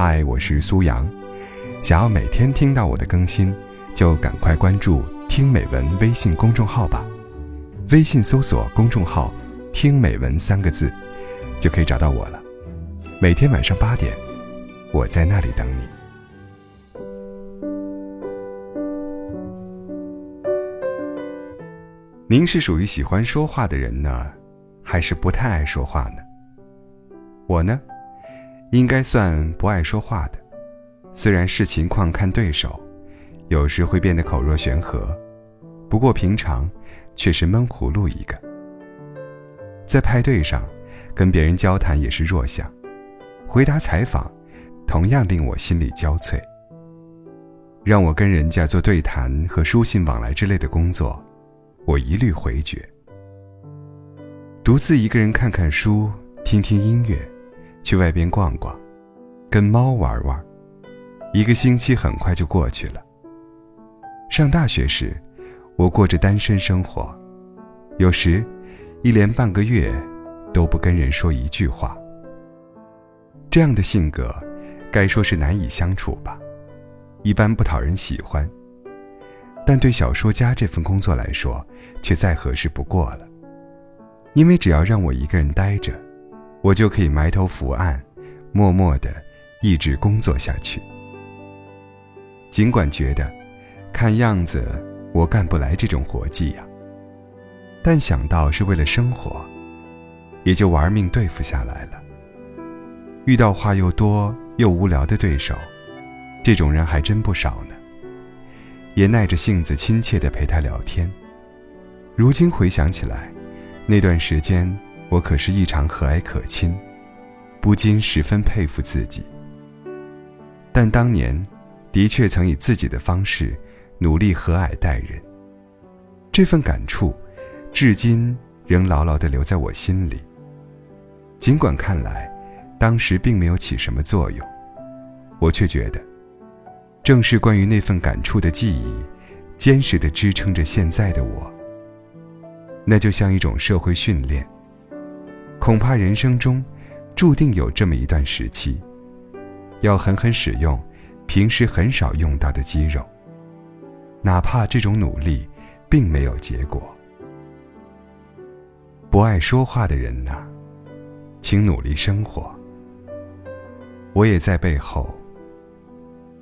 嗨，我是苏阳。想要每天听到我的更新，就赶快关注“听美文”微信公众号吧。微信搜索公众号“听美文”三个字，就可以找到我了。每天晚上八点，我在那里等你。您是属于喜欢说话的人呢，还是不太爱说话呢？我呢，应该算不爱说话的。虽然视情况看对手，有时会变得口若悬河，不过平常却是闷葫芦一个。在派对上，跟别人交谈也是弱项，回答采访，同样令我心力交瘁。让我跟人家做对谈和书信往来之类的工作，我一律回绝。独自一个人看看书，听听音乐。去外边逛逛，跟猫玩玩，一个星期很快就过去了。上大学时，我过着单身生活，有时一连半个月都不跟人说一句话。这样的性格，该说是难以相处吧，一般不讨人喜欢。但对小说家这份工作来说，却再合适不过了，因为只要让我一个人待着。我就可以埋头伏案，默默的一直工作下去。尽管觉得，看样子我干不来这种活计呀，但想到是为了生活，也就玩命对付下来了。遇到话又多又无聊的对手，这种人还真不少呢。也耐着性子亲切的陪他聊天。如今回想起来，那段时间。我可是异常和蔼可亲，不禁十分佩服自己。但当年，的确曾以自己的方式努力和蔼待人。这份感触，至今仍牢牢地留在我心里。尽管看来，当时并没有起什么作用，我却觉得，正是关于那份感触的记忆，坚实地支撑着现在的我。那就像一种社会训练。恐怕人生中，注定有这么一段时期，要狠狠使用平时很少用到的肌肉。哪怕这种努力并没有结果。不爱说话的人呐，请努力生活。我也在背后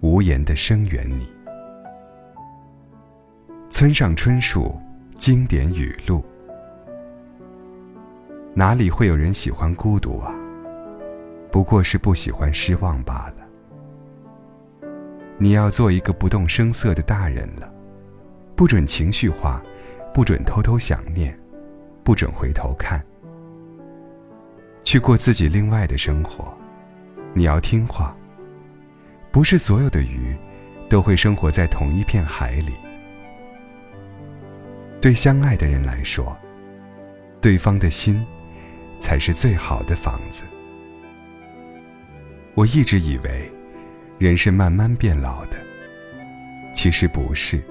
无言的声援你。村上春树经典语录。哪里会有人喜欢孤独啊？不过是不喜欢失望罢了。你要做一个不动声色的大人了，不准情绪化，不准偷偷想念，不准回头看，去过自己另外的生活。你要听话。不是所有的鱼，都会生活在同一片海里。对相爱的人来说，对方的心。才是最好的房子。我一直以为，人是慢慢变老的，其实不是。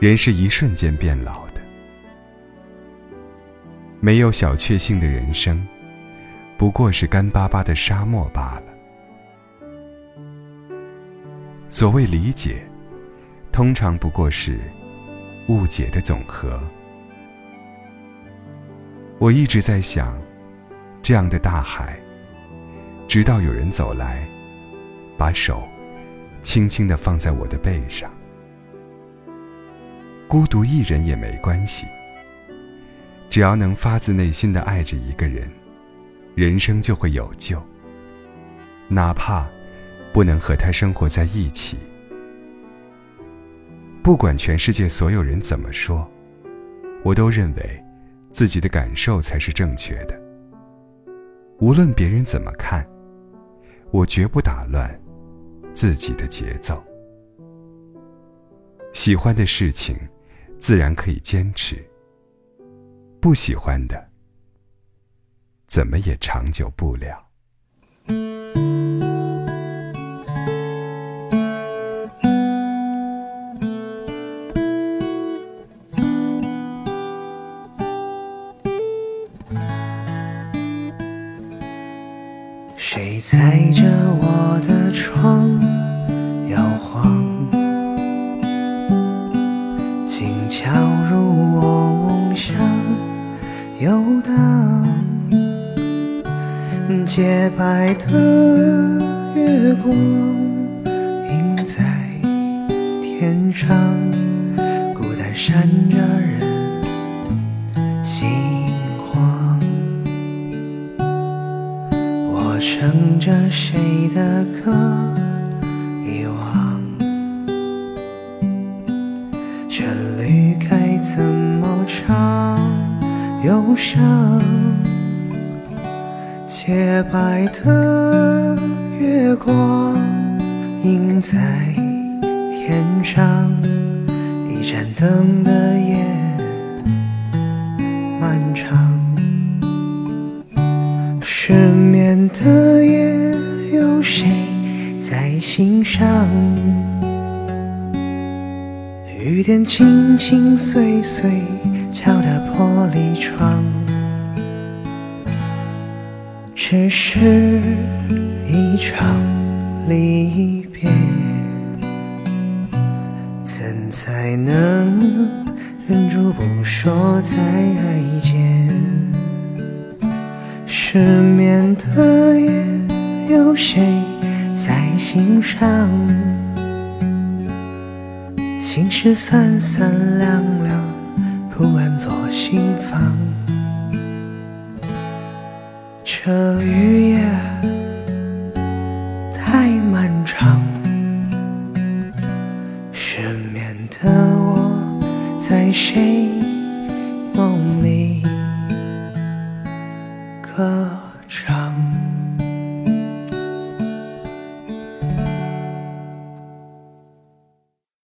人是一瞬间变老的。没有小确幸的人生，不过是干巴巴的沙漠罢了。所谓理解，通常不过是误解的总和。我一直在想，这样的大海，直到有人走来，把手轻轻地放在我的背上。孤独一人也没关系，只要能发自内心的爱着一个人，人生就会有救。哪怕不能和他生活在一起，不管全世界所有人怎么说，我都认为。自己的感受才是正确的。无论别人怎么看，我绝不打乱自己的节奏。喜欢的事情，自然可以坚持；不喜欢的，怎么也长久不了。踩着我的窗摇晃，静悄入我梦乡游荡。洁白的月光映在天上，孤单闪着人心唱着谁的歌，遗忘，旋律该怎么唱？忧伤。洁白的月光映在天上，一盏灯的夜失眠的夜有谁在心上？雨点轻轻碎碎敲打玻璃窗。只是一场离别，怎才能忍住不说再见？失眠的夜有谁在心上心事三三两两不安左心房这雨夜太漫长失眠的我在谁梦里？